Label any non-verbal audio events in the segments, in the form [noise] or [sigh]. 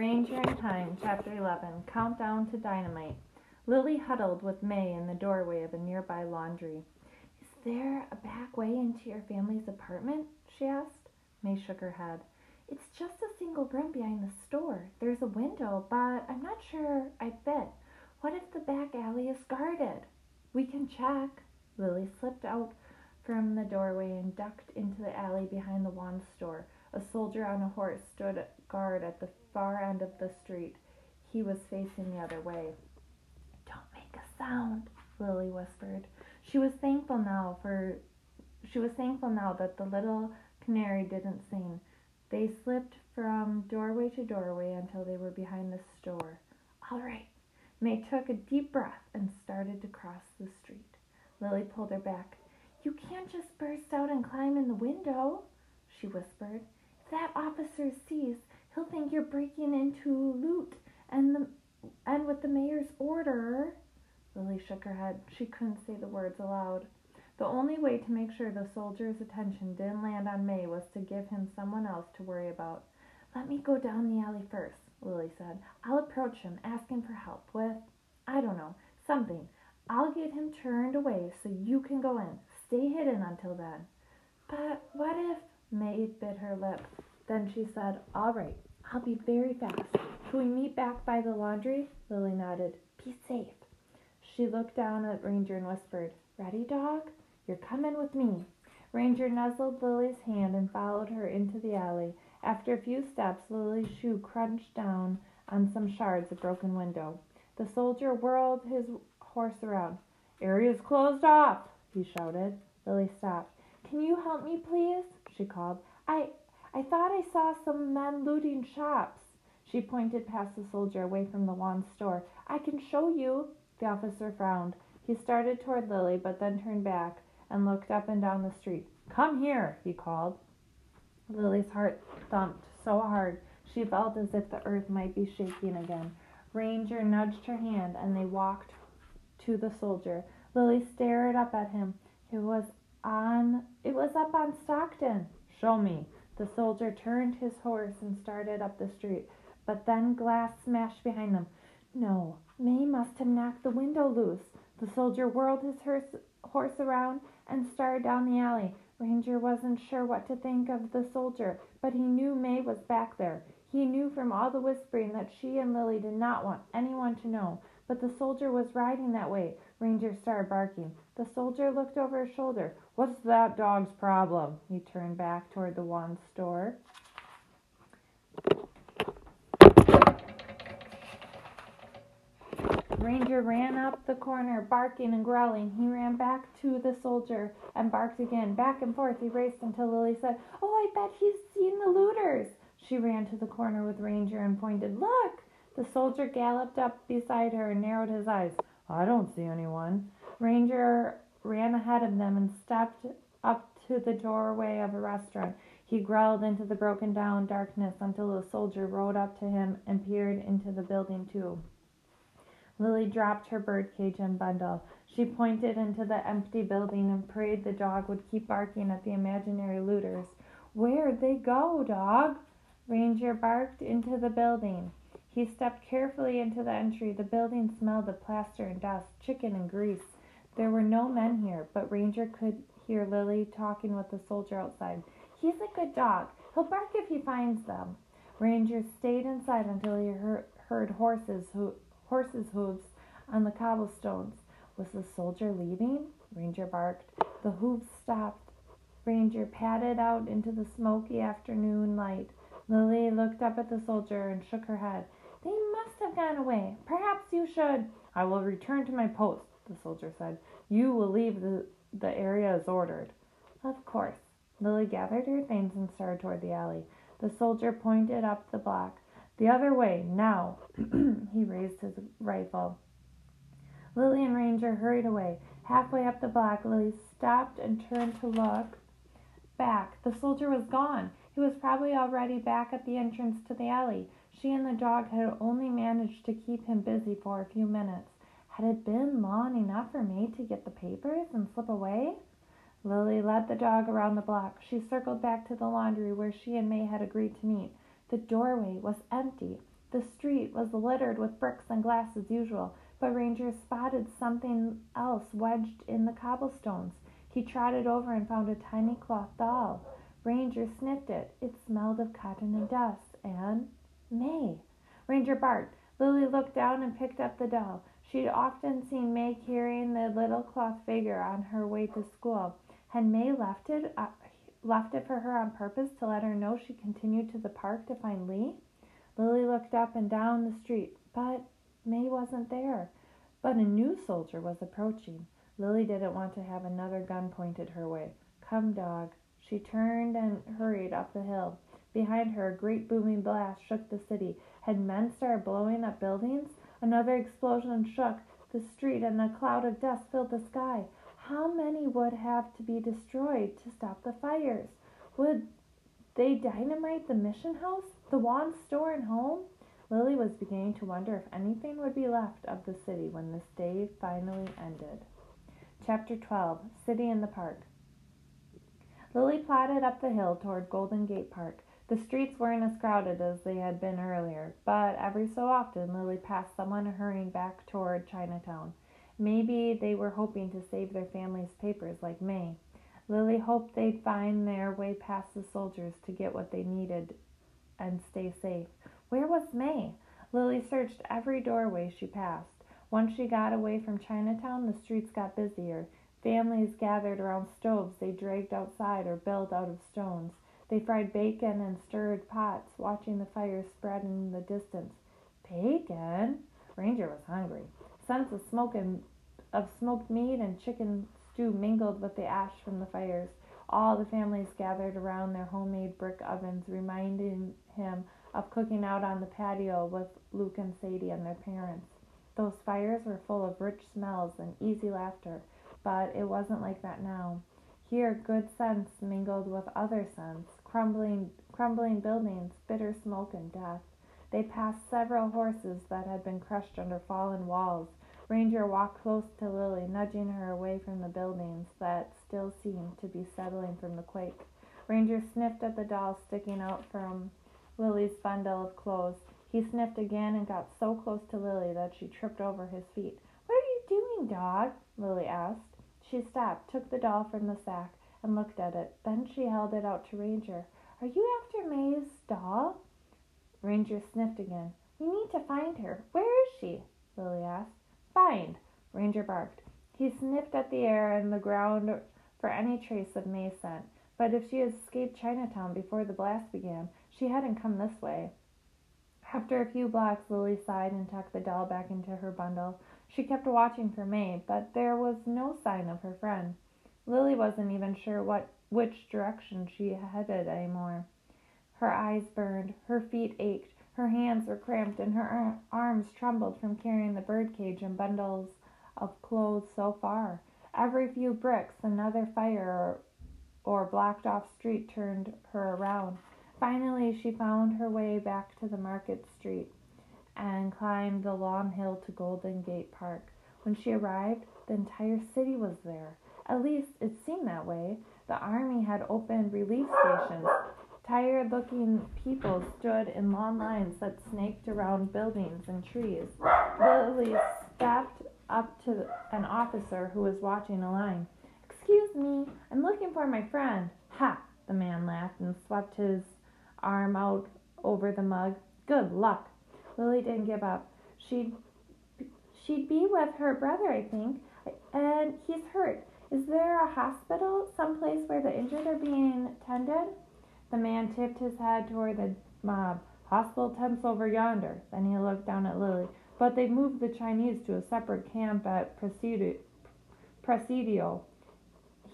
Ranger in Time, Chapter 11 Countdown to Dynamite. Lily huddled with May in the doorway of a nearby laundry. Is there a back way into your family's apartment? she asked. May shook her head. It's just a single room behind the store. There's a window, but I'm not sure I fit. What if the back alley is guarded? We can check. Lily slipped out from the doorway and ducked into the alley behind the wand store. A soldier on a horse stood guard at the far end of the street. He was facing the other way. Don't make a sound, Lily whispered. She was thankful now for she was thankful now that the little canary didn't sing. They slipped from doorway to doorway until they were behind the store. All right. May took a deep breath and started to cross the street. Lily pulled her back. You can't just burst out and climb in the window, she whispered. If that officer sees, you're breaking into loot and the and with the mayor's order. Lily shook her head. She couldn't say the words aloud. The only way to make sure the soldier's attention didn't land on May was to give him someone else to worry about. Let me go down the alley first, Lily said. I'll approach him, asking for help with, I don't know, something. I'll get him turned away so you can go in. Stay hidden until then. But what if May bit her lip? Then she said, All right, I'll be very fast. Can we meet back by the laundry? Lily nodded. Be safe. She looked down at Ranger and whispered, Ready, dog? You're coming with me. Ranger nuzzled Lily's hand and followed her into the alley. After a few steps, Lily's shoe crunched down on some shards of broken window. The soldier whirled his horse around. Area's closed off, he shouted. Lily stopped. Can you help me, please? she called. I I thought I saw some men looting shops. She pointed past the soldier away from the lawn store. I can show you. The officer frowned. He started toward Lily, but then turned back and looked up and down the street. Come here, he called. Lily's heart thumped so hard she felt as if the earth might be shaking again. Ranger nudged her hand and they walked to the soldier. Lily stared up at him. It was on it was up on Stockton. Show me. The soldier turned his horse and started up the street, but then glass smashed behind them. No, May must have knocked the window loose. The soldier whirled his horse around and started down the alley. Ranger wasn't sure what to think of the soldier, but he knew May was back there. He knew from all the whispering that she and Lily did not want anyone to know, but the soldier was riding that way. Ranger started barking. The soldier looked over his shoulder. What's that dog's problem? He turned back toward the wand store. Ranger ran up the corner, barking and growling. He ran back to the soldier and barked again. Back and forth he raced until Lily said, Oh, I bet he's seen the looters. She ran to the corner with Ranger and pointed. Look! The soldier galloped up beside her and narrowed his eyes. I don't see anyone. Ranger ran ahead of them and stepped up to the doorway of a restaurant. He growled into the broken down darkness until a soldier rode up to him and peered into the building too. Lily dropped her birdcage and bundle. She pointed into the empty building and prayed the dog would keep barking at the imaginary looters. Where'd they go, dog? Ranger barked into the building. He stepped carefully into the entry. The building smelled of plaster and dust, chicken and grease. There were no men here, but Ranger could hear Lily talking with the soldier outside. He's a good dog. He'll bark if he finds them. Ranger stayed inside until he heard, horses ho- horses' hooves on the cobblestones. Was the soldier leaving? Ranger barked. The hooves stopped. Ranger padded out into the smoky afternoon light. Lily looked up at the soldier and shook her head. They must have gone away. Perhaps you should. I will return to my post, the soldier said. You will leave the, the area as ordered. Of course. Lily gathered her things and started toward the alley. The soldier pointed up the block. The other way, now. [clears throat] he raised his rifle. Lily and Ranger hurried away. Halfway up the block, Lily stopped and turned to look back. The soldier was gone. He was probably already back at the entrance to the alley. She and the dog had only managed to keep him busy for a few minutes. Had it been long enough for May to get the papers and slip away? Lily led the dog around the block. She circled back to the laundry where she and May had agreed to meet. The doorway was empty. The street was littered with bricks and glass as usual, but Ranger spotted something else wedged in the cobblestones. He trotted over and found a tiny cloth doll. Ranger sniffed it. It smelled of cotton and dust and May. Ranger barked. Lily looked down and picked up the doll. She'd often seen May carrying the little cloth figure on her way to school. Had May left it uh, left it for her on purpose to let her know she continued to the park to find Lee? Lily looked up and down the street, but May wasn't there. But a new soldier was approaching. Lily didn't want to have another gun pointed her way. Come, dog. She turned and hurried up the hill. Behind her, a great booming blast shook the city. Had men started blowing up buildings? Another explosion shook the street, and a cloud of dust filled the sky. How many would have to be destroyed to stop the fires? Would they dynamite the mission house, the Wan store and home? Lily was beginning to wonder if anything would be left of the city when this day finally ended. Chapter 12 City in the Park Lily plodded up the hill toward Golden Gate Park. The streets weren't as crowded as they had been earlier, but every so often Lily passed someone hurrying back toward Chinatown. Maybe they were hoping to save their family's papers like May. Lily hoped they'd find their way past the soldiers to get what they needed and stay safe. Where was May? Lily searched every doorway she passed. Once she got away from Chinatown, the streets got busier. Families gathered around stoves they dragged outside or built out of stones. They fried bacon and stirred pots, watching the fires spread in the distance. Bacon? Ranger was hungry. Scents of smoke and of smoked meat and chicken stew mingled with the ash from the fires. All the families gathered around their homemade brick ovens, reminding him of cooking out on the patio with Luke and Sadie and their parents. Those fires were full of rich smells and easy laughter, but it wasn't like that now. Here, good scents mingled with other scents, crumbling, crumbling buildings, bitter smoke, and death. They passed several horses that had been crushed under fallen walls, Ranger walked close to Lily, nudging her away from the buildings that still seemed to be settling from the quake. Ranger sniffed at the doll sticking out from Lily's bundle of clothes. He sniffed again and got so close to Lily that she tripped over his feet. What are you doing, dog? Lily asked. She stopped, took the doll from the sack, and looked at it. Then she held it out to Ranger. Are you after May's doll? Ranger sniffed again. We need to find her. Where is she? Lily asked. Find, Ranger barked. He sniffed at the air and the ground for any trace of May's scent, but if she had escaped Chinatown before the blast began, she hadn't come this way. After a few blocks, Lily sighed and tucked the doll back into her bundle. She kept watching for May, but there was no sign of her friend. Lily wasn't even sure what which direction she headed anymore. Her eyes burned, her feet ached, her hands were cramped and her arms trembled from carrying the birdcage and bundles of clothes so far. Every few bricks another fire or, or blocked off street turned her around. Finally, she found her way back to the market street and climbed the long hill to Golden Gate Park. When she arrived, the entire city was there. At least it seemed that way. The army had opened relief stations Tired looking people stood in long lines that snaked around buildings and trees. Lily stepped up to an officer who was watching a line. Excuse me, I'm looking for my friend. Ha! The man laughed and swept his arm out over the mug. Good luck. Lily didn't give up. She'd she'd be with her brother, I think, and he's hurt. Is there a hospital, someplace where the injured are being tended? The man tipped his head toward the mob. Hospital tents over yonder. Then he looked down at Lily. But they've moved the Chinese to a separate camp at Presidio.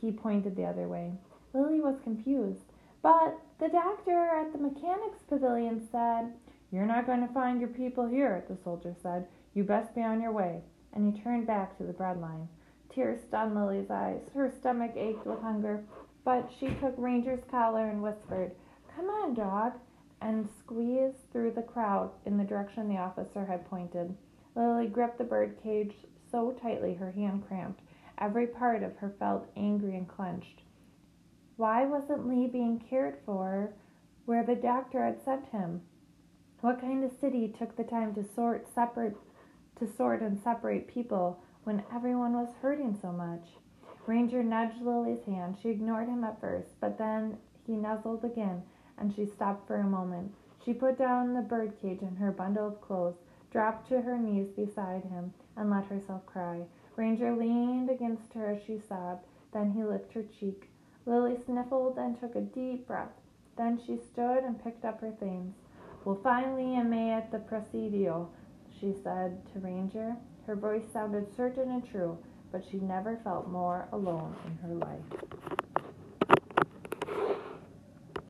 He pointed the other way. Lily was confused. But the doctor at the mechanics pavilion said, You're not going to find your people here, the soldier said. You best be on your way. And he turned back to the bread line. Tears stung Lily's eyes. Her stomach ached with hunger. But she took Ranger's collar and whispered, Come on, dog, and squeezed through the crowd in the direction the officer had pointed. Lily gripped the bird cage so tightly her hand cramped. Every part of her felt angry and clenched. Why wasn't Lee being cared for where the doctor had sent him? What kind of city took the time to sort separate to sort and separate people when everyone was hurting so much? Ranger nudged Lily's hand. She ignored him at first, but then he nuzzled again, and she stopped for a moment. She put down the birdcage and her bundle of clothes, dropped to her knees beside him, and let herself cry. Ranger leaned against her as she sobbed. Then he licked her cheek. Lily sniffled and took a deep breath. Then she stood and picked up her things. We'll find Lee and May at the Presidio, she said to Ranger. Her voice sounded certain and true, but she never felt more alone in her life.